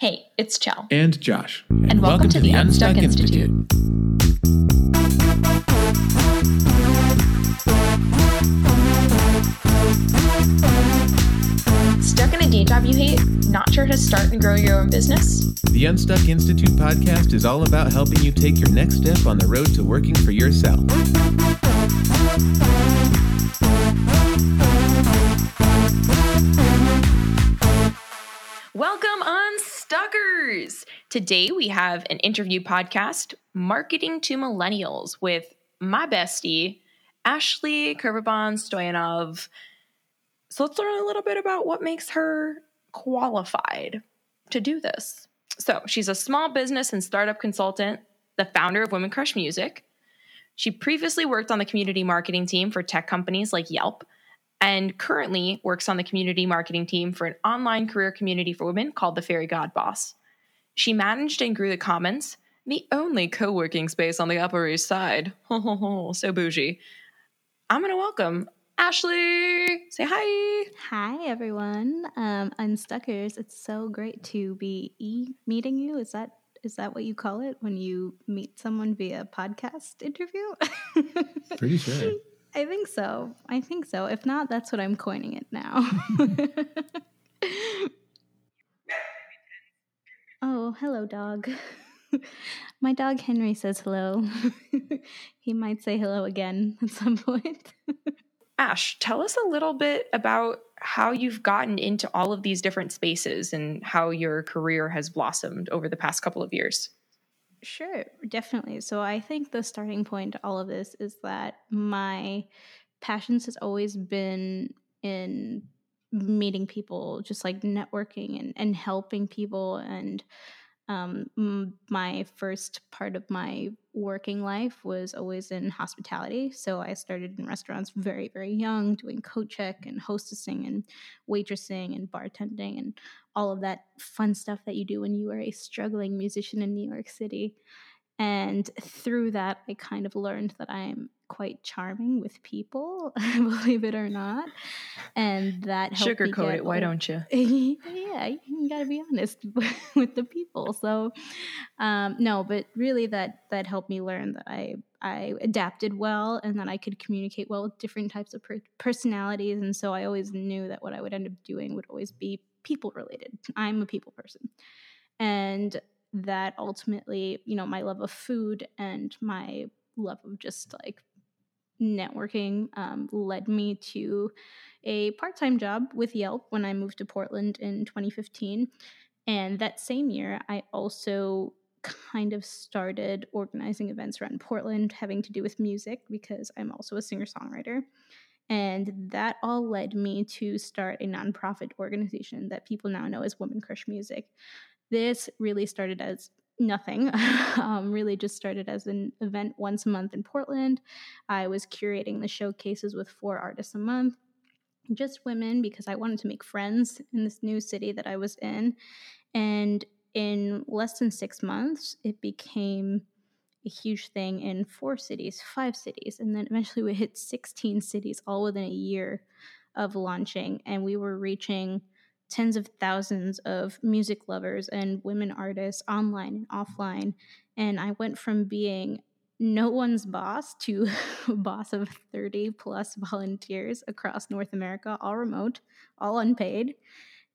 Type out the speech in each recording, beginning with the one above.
Hey, it's Chell. And Josh. And, and welcome, welcome, to, to the, the Unstuck, Unstuck Institute. Institute. Stuck in a day job you hate? Not sure how to start and grow your own business? The Unstuck Institute podcast is all about helping you take your next step on the road to working for yourself. Today we have an interview podcast, Marketing to Millennials, with my bestie, Ashley Kurvabon Stoyanov. So let's learn a little bit about what makes her qualified to do this. So she's a small business and startup consultant, the founder of Women Crush Music. She previously worked on the community marketing team for tech companies like Yelp and currently works on the community marketing team for an online career community for women called the Fairygodboss. She managed and grew the Commons, the only co working space on the Upper East Side. so bougie. I'm going to welcome Ashley. Say hi. Hi, everyone. Um, Unstuckers, it's so great to be e- meeting you. Is that is that what you call it when you meet someone via podcast interview? Pretty sure. I think so. I think so. If not, that's what I'm coining it now. oh, hello, dog. My dog Henry says hello. he might say hello again at some point. Ash, tell us a little bit about how you've gotten into all of these different spaces and how your career has blossomed over the past couple of years. Sure, definitely. So I think the starting point to all of this is that my passions has always been in meeting people, just like networking and, and helping people and um, my first part of my working life was always in hospitality. So I started in restaurants very, very young, doing coat check and hostessing and waitressing and bartending and all of that fun stuff that you do when you are a struggling musician in New York City. And through that, I kind of learned that I'm quite charming with people, believe it or not. And that helped me. sugarcoat it. Why don't you? yeah, you gotta be honest with the people. So, um, no, but really, that that helped me learn that I I adapted well and that I could communicate well with different types of per- personalities. And so I always knew that what I would end up doing would always be people related. I'm a people person, and that ultimately, you know, my love of food and my love of just like networking um, led me to a part time job with Yelp when I moved to Portland in 2015. And that same year, I also kind of started organizing events around Portland having to do with music because I'm also a singer songwriter. And that all led me to start a nonprofit organization that people now know as Woman Crush Music. This really started as nothing. um, really just started as an event once a month in Portland. I was curating the showcases with four artists a month, just women, because I wanted to make friends in this new city that I was in. And in less than six months, it became a huge thing in four cities, five cities. And then eventually we hit 16 cities all within a year of launching. And we were reaching tens of thousands of music lovers and women artists online and offline. And I went from being no one's boss to boss of 30 plus volunteers across North America, all remote, all unpaid.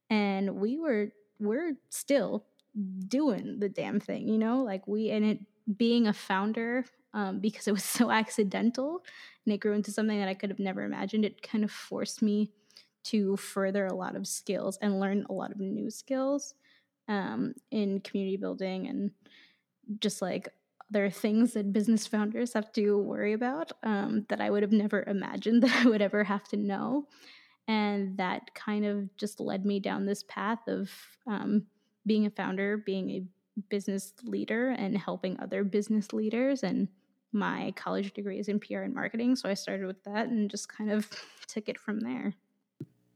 And we were, we're still doing the damn thing, you know, like we, and it being a founder, um, because it was so accidental and it grew into something that I could have never imagined, it kind of forced me to further a lot of skills and learn a lot of new skills um, in community building and just like other things that business founders have to worry about um, that I would have never imagined that I would ever have to know. And that kind of just led me down this path of um, being a founder, being a business leader, and helping other business leaders. And my college degree is in PR and marketing. So I started with that and just kind of took it from there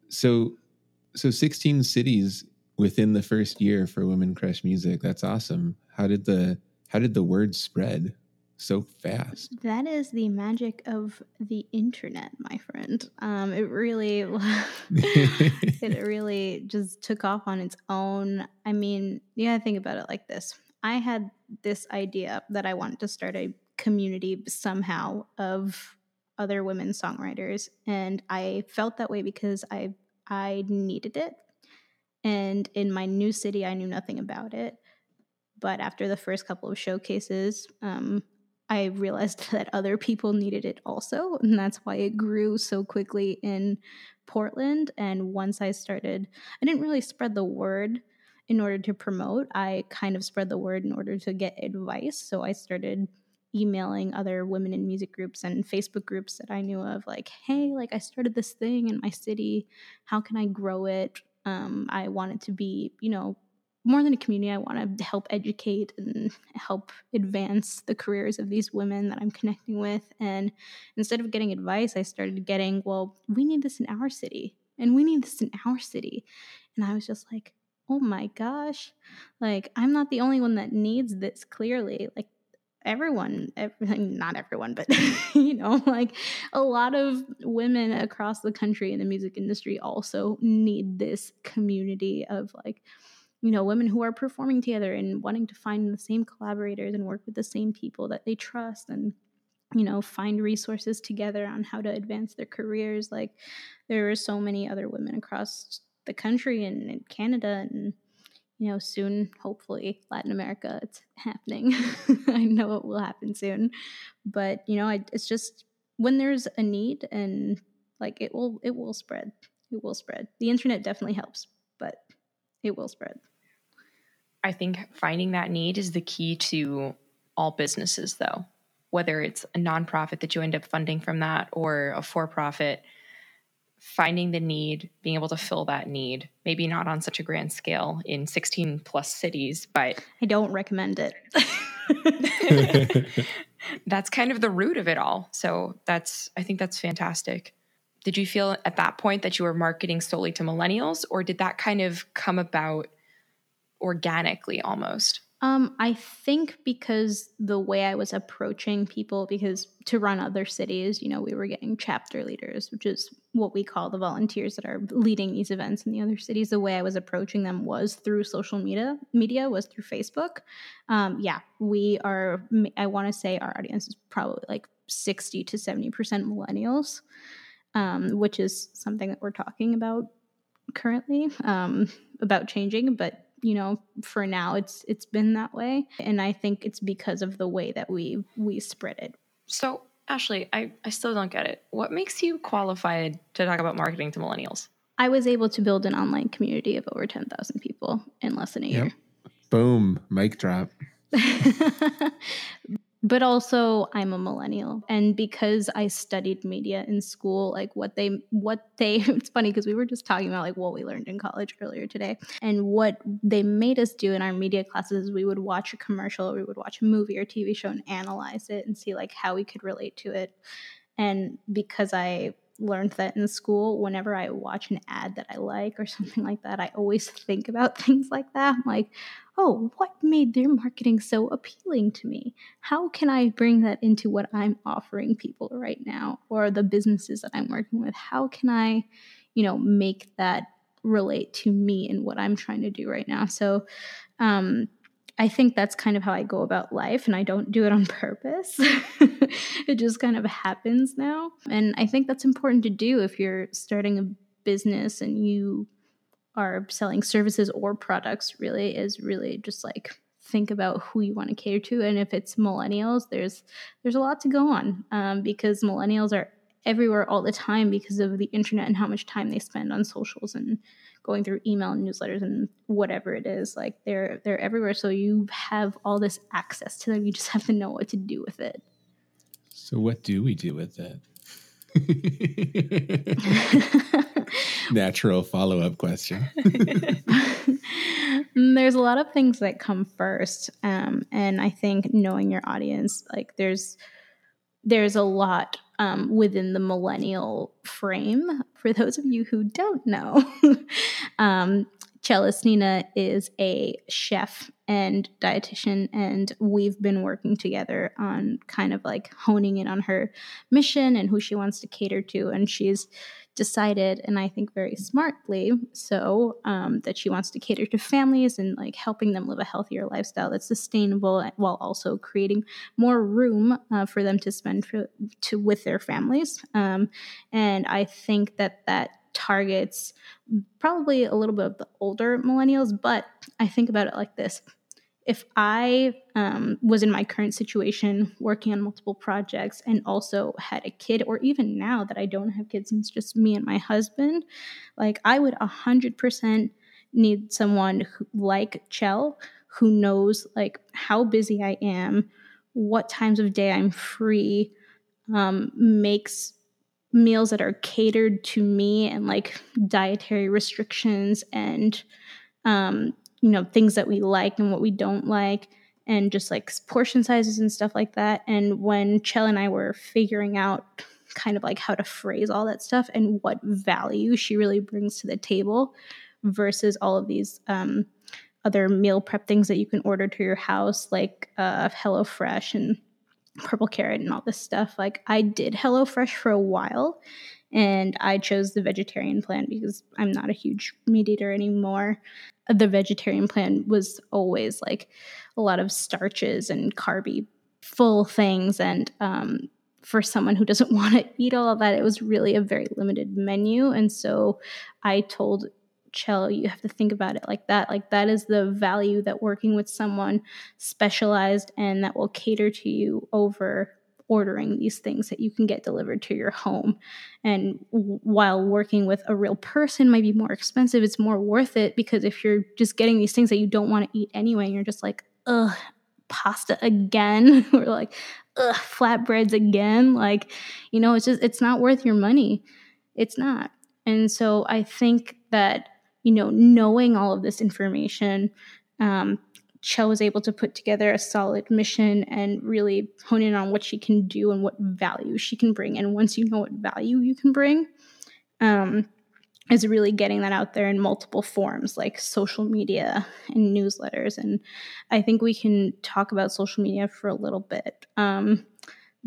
so so 16 cities within the first year for women crush music that's awesome how did the how did the word spread so fast. That is the magic of the internet, my friend. Um, it really, it really just took off on its own. I mean, gotta think about it like this. I had this idea that I wanted to start a community somehow of other women songwriters, and I felt that way because I I needed it. And in my new city, I knew nothing about it. But after the first couple of showcases, um, I realized that other people needed it also. And that's why it grew so quickly in Portland. And once I started, I didn't really spread the word in order to promote. I kind of spread the word in order to get advice. So I started emailing other women in music groups and Facebook groups that I knew of, like, hey, like I started this thing in my city. How can I grow it? Um, I want it to be, you know, more than a community, I want to help educate and help advance the careers of these women that I'm connecting with. And instead of getting advice, I started getting, well, we need this in our city, and we need this in our city. And I was just like, oh my gosh, like I'm not the only one that needs this clearly. Like everyone, everything, not everyone, but you know, like a lot of women across the country in the music industry also need this community of like, you know, women who are performing together and wanting to find the same collaborators and work with the same people that they trust and you know find resources together on how to advance their careers. Like there are so many other women across the country and, and canada and you know soon hopefully latin america it's happening. I know it will happen soon. But you know I, it's just when there's a need and like it will it will spread. It will spread. The internet definitely helps but it will spread. I think finding that need is the key to all businesses, though, whether it's a nonprofit that you end up funding from that or a for profit. Finding the need, being able to fill that need, maybe not on such a grand scale in 16 plus cities, but I don't recommend it. that's kind of the root of it all. So that's, I think that's fantastic. Did you feel at that point that you were marketing solely to millennials, or did that kind of come about organically almost? Um, I think because the way I was approaching people, because to run other cities, you know, we were getting chapter leaders, which is what we call the volunteers that are leading these events in the other cities. The way I was approaching them was through social media. Media was through Facebook. Um, yeah, we are. I want to say our audience is probably like sixty to seventy percent millennials, um, which is something that we're talking about currently um, about changing, but you know for now it's it's been that way. And i think it's because of the way that we we spread it. So ashley i i still don't get it. What makes you qualified to talk about marketing to millennials? I was able to build an online community of over 10,000 people in less than a yep. year. Boom. Mic drop but also i'm a millennial and because i studied media in school like what they what they it's funny because we were just talking about like what we learned in college earlier today and what they made us do in our media classes. We would watch a commercial we would watch a movie or tv show and analyze it and see like how we could relate to it. And because i learned that in school whenever i watch an ad that i like or something like that i always think about things like that I'm like oh, what made their marketing so appealing to me? How can I bring that into what I'm offering people right now or the businesses that I'm working with? How can I, you know, make that relate to me and what I'm trying to do right now? So, um, I think that's kind of how I go about life, and I don't do it on purpose. it just kind of happens now. And I think that's important to do if you're starting a business and you are selling services or products really is really just like think about who you want to cater to and if it's millennials there's there's a lot to go on um, because millennials are everywhere all the time because of the internet and how much time they spend on socials and going through email and newsletters and whatever it is like they're they're everywhere. So you have all this access to them. You just have to know what to do with it. So what do we do with it? Natural follow up question. there's a lot of things that come first, um, and I think knowing your audience, like there's there's a lot um, within the millennial frame. For those of you who don't know, um, Celestina is a chef and dietitian, and we've been working together on kind of like honing in on her mission and who she wants to cater to. And she's decided, and I think very smartly so, um, that she wants to cater to families and like helping them live a healthier lifestyle that's sustainable while also creating more room uh, for them to spend for, to with their families. Um, and I think that that targets probably a little bit of the older millennials, but I think about it like this if I um, was in my current situation, working on multiple projects, and also had a kid, or even now that I don't have kids and it's just me and my husband, like I would 100% need someone who, like Chell who knows like how busy I am, what times of day I'm free, um, makes meals that are catered to me and like dietary restrictions and um, you know things that we like and what we don't like and just like portion sizes and stuff like that and when chell and i were figuring out kind of like how to phrase all that stuff and what value she really brings to the table versus all of these um, other meal prep things that you can order to your house like uh, HelloFresh and Purple Carrot and all this stuff. Like I did HelloFresh for a while and I chose the vegetarian plan because I'm not a huge meat eater anymore. The vegetarian plan was always like a lot of starches and carby full things and um, for someone who doesn't want to eat all that it was really a very limited menu and so i told Chell, you have to think about it like that. Like that is the value that working with someone specialized and that will cater to you over ordering these things that you can get delivered to your home. And while working with a real person might be more expensive, it's more worth it because if you're just getting these things that you don't want to eat anyway, and you're just like, ugh, pasta again, or like, ugh, flatbreads again, like, you know, it's just, it's not worth your money. It's not. And so I think that, you know, knowing all of this information, um, Chell was able to put together a solid mission and really hone in on what she can do and what value she can bring. And once you know what value you can bring, um, is really getting that out there in multiple forms like social media and newsletters. And I think we can talk about social media for a little bit. Um,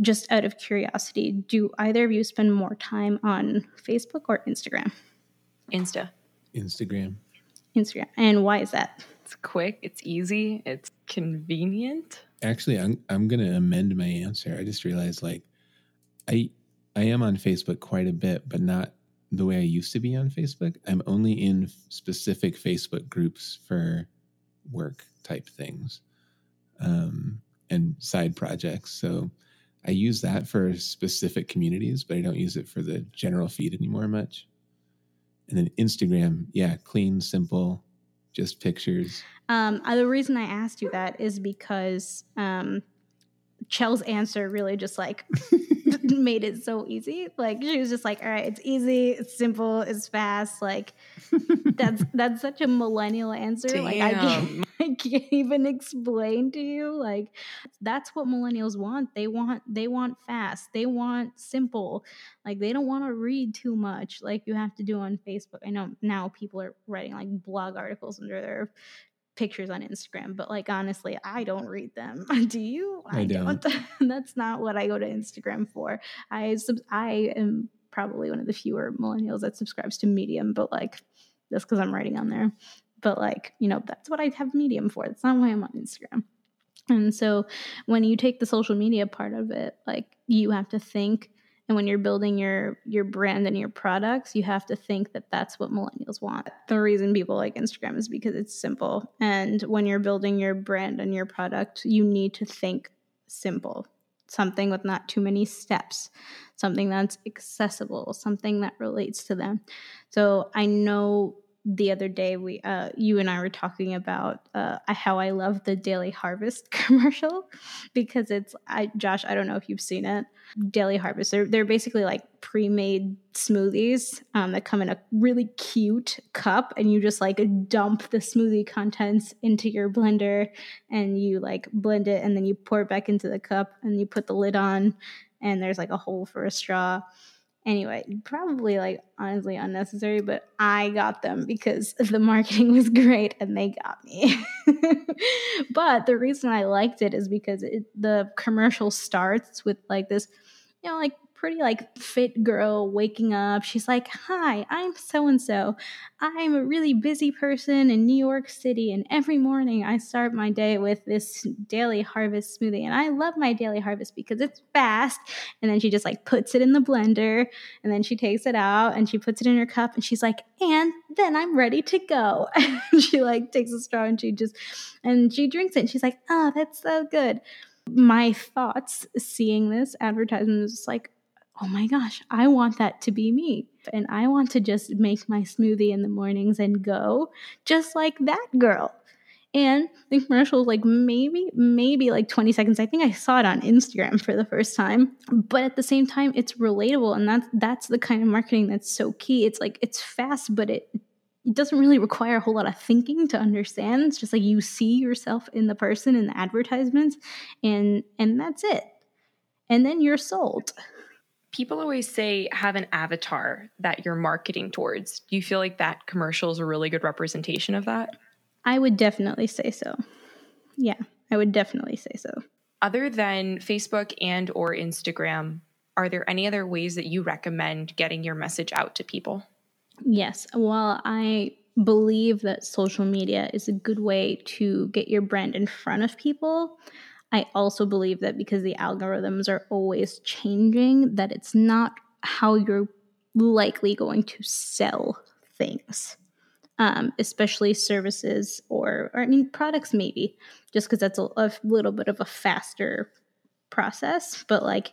just out of curiosity, do either of you spend more time on Facebook or Instagram? Insta. Instagram. Instagram. And why is that? It's quick, it's easy, it's convenient. Actually, I'm I'm gonna amend my answer. I just realized like I I am on Facebook quite a bit, but not the way I used to be on Facebook. I'm only in specific Facebook groups for work type things um, and side projects. So I use that for specific communities, but I don't use it for the general feed anymore much. And then Instagram, yeah, clean, simple, just pictures. Um, uh, the reason I asked you that is because um, Chell's answer really just like made it so easy. Like she was just like, "All right, it's easy, it's simple, it's fast." Like that's that's such a millennial answer. Damn. Like I can't, I can't even explain to you. Like that's what millennials want. They want they want fast. They want simple. Like they don't want to read too much like you have to do on Facebook. I know now people are writing like blog articles under their pictures on Instagram, but like honestly, I don't read them. Do you? I don't. That's not what I go to Instagram for. I sub- I am probably one of the fewer millennials that subscribes to Medium, but like that's because I'm writing on there. But like, you know, that's what I have Medium for. That's not why I'm on Instagram. And so when you take the social media part of it, like you have to think and when you're building your your brand and your products you have to think that that's what millennials want. The reason people like instagram is because it's simple. And when you're building your brand and your product you need to think simple. Something with not too many steps. Something that's accessible. Something that relates to them. So i know the other day we uh, you and I were talking about uh, how I love the Daily Harvest commercial because it's I Josh I don't know if you've seen it. Daily Harvest they're they're basically like pre-made smoothies um, that come in a really cute cup and you just like dump the smoothie contents into your blender and you like blend it and then you pour it back into the cup and you put the lid on and there's like a hole for a straw anyway, probably like honestly unnecessary, but I got them because the marketing was great and they got me. but the reason I liked it is because it, the commercial starts with like this, you know, like pretty like fit girl waking up. She's like, Hi, I'm so and so. I'm a really busy person in New York City, and every morning I start my day with this daily harvest smoothie. And I love my daily harvest because it's fast. And then she just like puts it in the blender, and then she takes it out and she puts it in her cup, and she's like, And then I'm ready to go. she like takes a straw and she just and she drinks it. And she's like, Oh, that's so good my thoughts seeing this advertisement was like, oh my gosh, I want that to be me. And I want to just make my smoothie in the mornings and go just like that girl. And the commercial like maybe, maybe like 20 seconds. I think I saw it on Instagram for the first time. But at the same time, it's relatable. And that's that's the kind of marketing that's so key. It's like it's fast, but it it doesn't really require a whole lot of thinking to understand. It's just like you see yourself in the person in the advertisements and and that's it. And then you're sold people always say have an avatar that you're marketing towards. Do you feel like that commercial is a really good representation of that? I would definitely say so. Yeah, I would definitely say so. Other than Facebook and or Instagram, are there any other ways that you recommend getting your message out to people? Yes. Well, I believe that social media is a good way to get your brand in front of people. I also believe that because the algorithms are always changing, that it's not how you're likely going to sell things, um, especially services or, or, I mean, products maybe, just because that's a, a, little bit of a faster process. But like,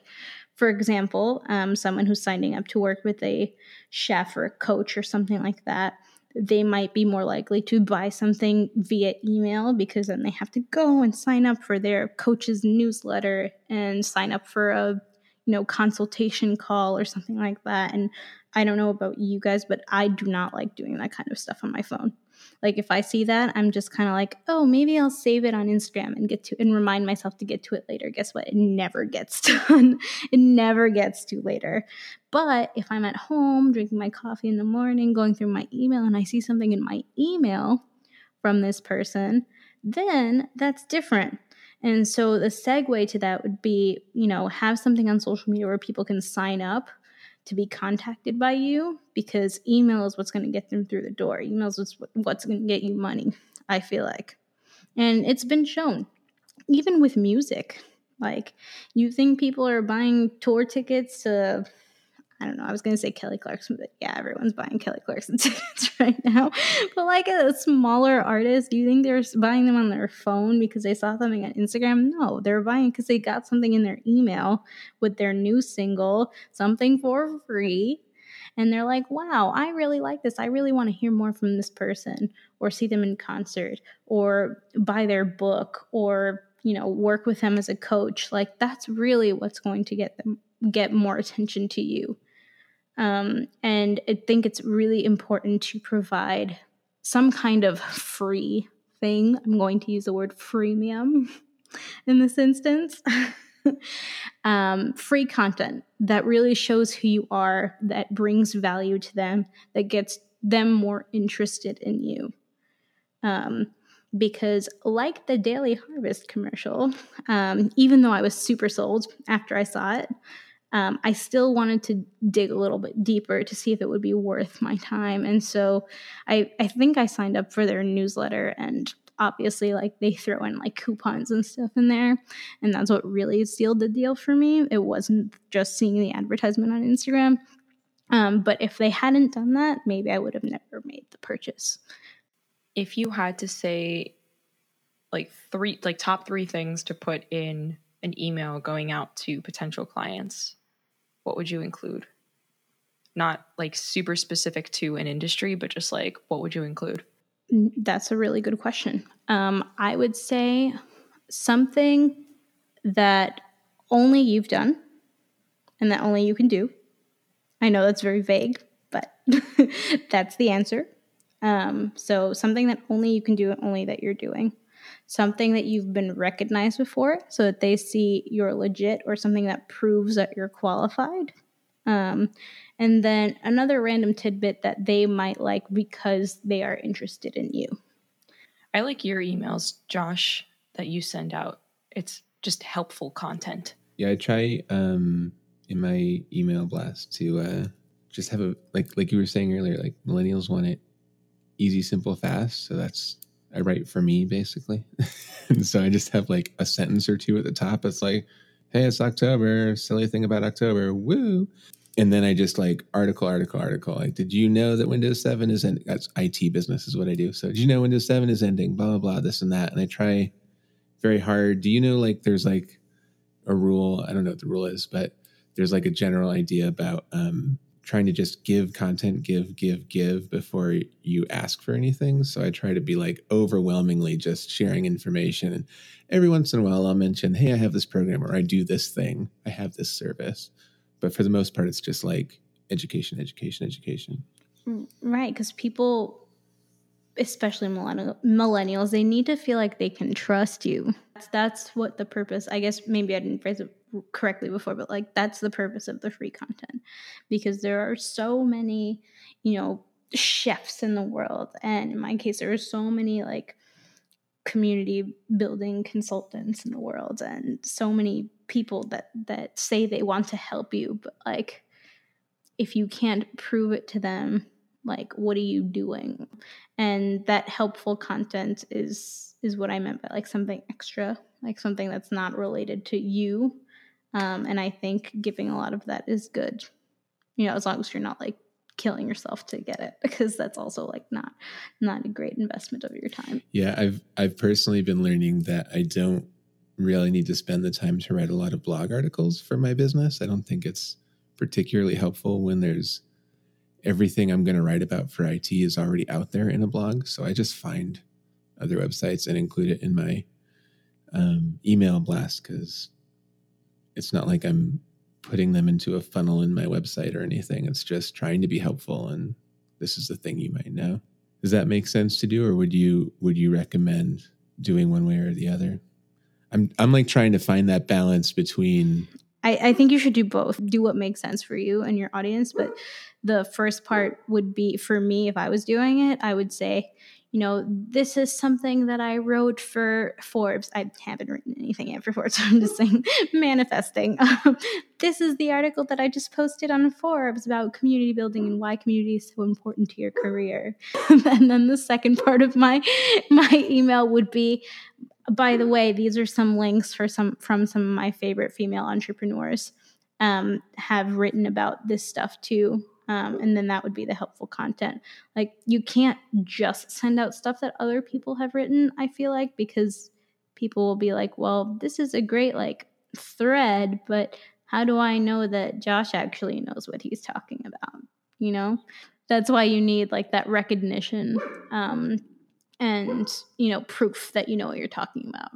for example, um, someone who's signing up to work with a chef or a coach or something like that they might be more likely to buy something via email because then they have to go and sign up for their coach's newsletter and sign up for a you know consultation call or something like that. And i don't know about you guys but i do not like doing that kind of stuff on my phone like if I see that, I'm just kind of like, oh, maybe I'll save it on Instagram and get to and remind myself to get to it later. Guess what? It never gets done. it never gets to later. But if I'm at home drinking my coffee in the morning, going through my email, and I see something in my email from this person, then that's different. And so the segue to that would be, you know, have something on social media where people can sign up to be contacted by you because email is what's going to get them through the door. Email is what's going to get you money, I feel like. And it's been shown, even with music. Like, you think people are buying tour tickets to I don't know. I was going to say Kelly Clarkson, but yeah, everyone's buying Kelly Clarkson tickets right now. But like a smaller artist, do you think they're buying them on their phone because they saw something on Instagram? No, they're buying because they got something in their email with their new single, something for free. And they're like, wow, I really like this. I really want to hear more from this person or see them in concert or buy their book or, you know, work with them as a coach. Like that's really what's going to get them get more attention to you. Um, and I think it's really important to provide some kind of free thing. I'm going to use the word freemium in this instance. um, free content that really shows who you are, that brings value to them, that gets them more interested in you. Um, because, like the Daily Harvest commercial, um, even though I was super sold after I saw it, um, I still wanted to dig a little bit deeper to see if it would be worth my time. And so I, I think I signed up for their newsletter and obviously like they throw in like coupons and stuff in there. And that's what really sealed the deal for me. It wasn't just seeing the advertisement on instagram. Um, but if they hadn't done that maybe i would have never made the purchase. If you had to say like three like top three things to put in an email going out to potential clients what would you include? Not like super specific to an industry, but just like what would you include? Mm, that's a really good question. Um, I would say something that only you've done and that only you can do. I know that's very vague, but that's the answer. Um, so something that only you can do and only that you're doing something that you've been recognized before so that they see you're legit or something that proves that you're qualified. Um, and then another random tidbit that they might like because they are interested in you. I like your emails, Josh, that you send out. It's just helpful content. Yeah, I try um in my email blast to uh just have a like like you were saying earlier, like millennials want it easy, simple, fast. So that's I write for me basically. and so I just have like a sentence or two at the top. It's like, hey, it's October, silly thing about October, woo. And then I just like article, article, article. Like, did you know that Windows 7 is ending? That's IT business is what I do. So, did you know Windows 7 is ending? Blah, blah, blah, this and that. And I try very hard. Do you know like there's like a rule? I don't know what the rule is, but there's like a general idea about um, trying to just give content, give, give, give before you ask for anything. So I try to be like overwhelmingly just sharing information. And every once in a while, I'll mention, hey, I have this program or I do this thing, I have this service. But for the most part, it's just like education, education, education. Mm, right. Because people, especially millennials, they need to feel like they can trust you. That's, what the purpose, I guess, maybe I didn't phrase it correctly before, but like that's the purpose of the free content because there are so many, you know, chefs in the world. And in my case, there are so many like community building consultants in the world and so many people that that say they want to help you but like if you can't prove it to them like what are you doing and that helpful content is is what i meant by like something extra like something that's not related to you um, and I think giving a lot of that is good, you know, as long as you're not like killing yourself to get it because that's also like not not a great investment of your time. Yeah, I've I've personally been learning that I don't really need to spend the time to write a lot of blog articles for my business. I don't think it's particularly helpful when there's everything I'm going to write about for IT is already out there in a blog. So I just find other websites and include it in my um, email blast because it's not like I'm putting them into a funnel in my website or anything. It's just trying to be helpful and this is the thing you might know. Does that make sense to do or would you would you recommend doing one way or the other? I'm I'm like trying to find that balance between I, I think you should do both. Do what makes sense for you and your audience. But the first part would be for me, if I was doing it, I would say, you know, this is something that I wrote for Forbes. I haven't written anything yet for Forbes, so I'm just saying manifesting. this is the article that I just posted on Forbes about community building and why community is so important to your career. and then the second part of my my email would be by the way, these are some links for some from some of my favorite female entrepreneurs um, have written about this stuff too. Um, and then that would be the helpful content. Like you can't just send out stuff that other people have written. I feel like because people will be like, "Well, this is a great like thread, but how do I know that Josh actually knows what he's talking about?" You know, that's why you need like that recognition um, and you know proof that you know what you're talking about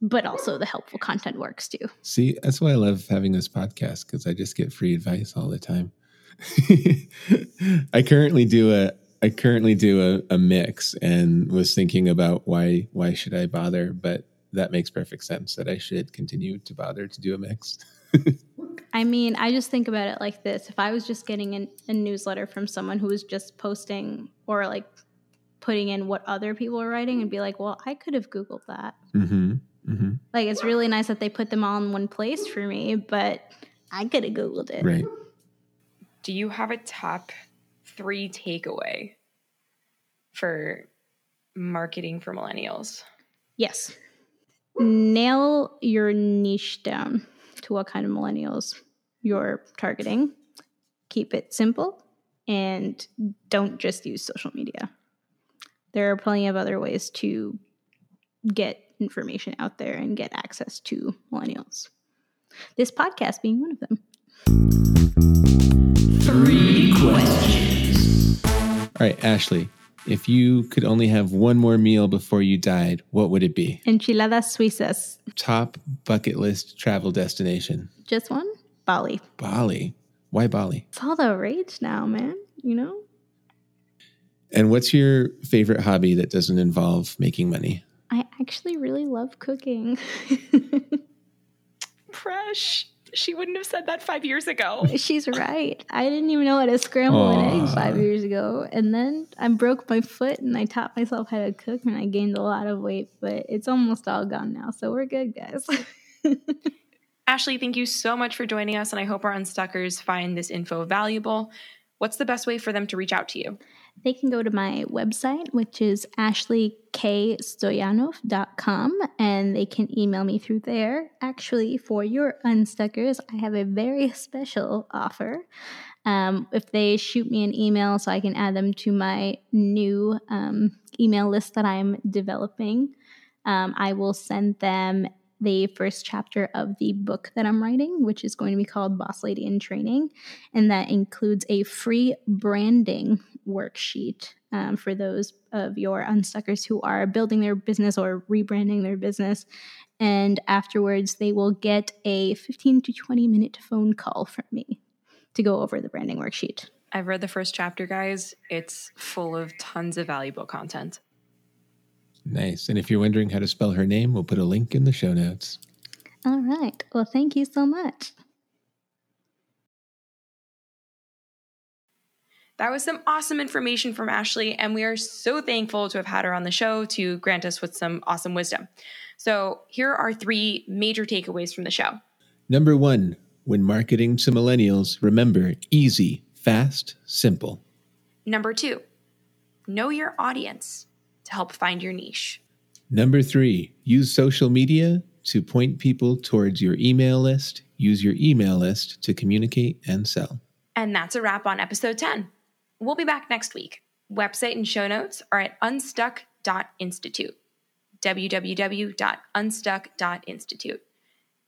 but also the helpful content works too. See, that's why I love having this podcast because I just get free advice all the time. I currently do a I currently do a, a mix and was thinking about why why should I bother, but that makes perfect sense that I should continue to bother to do a mix. I mean, I just think about it like this. If I was just getting an, a newsletter from someone who was just posting or like putting in what other people are writing and be like, well, I could have Googled that. Mm-hmm. Mm-hmm. Like, it's really nice that they put them all in one place for me, but I could have Googled it. Right do you have a top three takeaway for marketing for millennials? Yes. Nail your niche down to what kind of millennials you're targeting. Keep it simple and don't just use social media. There are plenty of other ways to get information out there and get access to millennials. This podcast being one of them. Questions. All right, Ashley, if you could only have one more meal before you died, what would it be? Enchiladas suizas. Top bucket list travel destination. Just one? Bali. Bali. Why Bali? It's all the rage now, man. You know? And what's your favorite hobby that doesn't involve making money? I actually really love cooking. Fresh. She wouldn't have said that five years ago. She's right. I didn't even know how to scramble an egg five years ago. And then I broke my foot and I taught myself how to cook and I gained a lot of weight, but it's almost all gone now. So we're good, guys. Ashley, thank you so much for joining us, and I hope our unstuckers find this info valuable. What's the best way for them to reach out to you? They can go to my website, which is ashleyKstoyanov.com, and they can email me through there. Actually, for your unstuckers, I have a very special offer. Um, if they shoot me an email so I can add them to my new um, email list that I'm developing, um, I will send them the first chapter of the book that I'm writing, which is going to be called Boss Lady in Training. And that includes a free branding worksheet um, for those of your unstuckers who are building their business or rebranding their business. And afterwards, they will get a 15 to 20 minute phone call from me to go over the branding worksheet. I've read the first chapter, guys. It's full of tons of valuable content. Nice. And if you're wondering how to spell her name, we'll put a link in the show notes. All right. Well, thank you so much. That was some awesome information from Ashley, and we are so thankful to have had her on the show to grant us with some awesome wisdom. So, here are three major takeaways from the show. Number one, when marketing to millennials, remember easy, fast, simple. Number two, know your audience to help find your niche. Number three, use social media to point people towards your email list. Use your email list to communicate and sell. And that's a wrap on episode 10. We'll be back next week. Website and show notes are at unstuck.institute. www.unstuck.institute.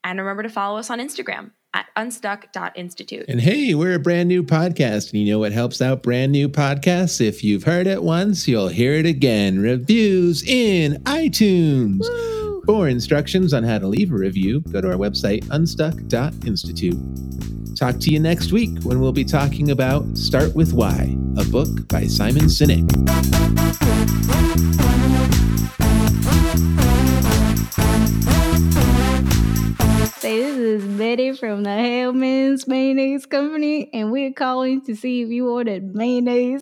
And remember to follow us on Instagram at unstuck.institute. And hey, we're a brand new podcast. And you know what helps out brand new podcasts? If you've heard it once, you'll hear it again. Reviews in iTunes. For instructions on how to leave a review, go to our website, unstuck.institute. Talk to you next week when we'll be talking about Start With Why, a book by Simon Sinek. Say, this is Betty from the Hellmann's Mayonnaise Company, and we're calling to see if you ordered mayonnaise.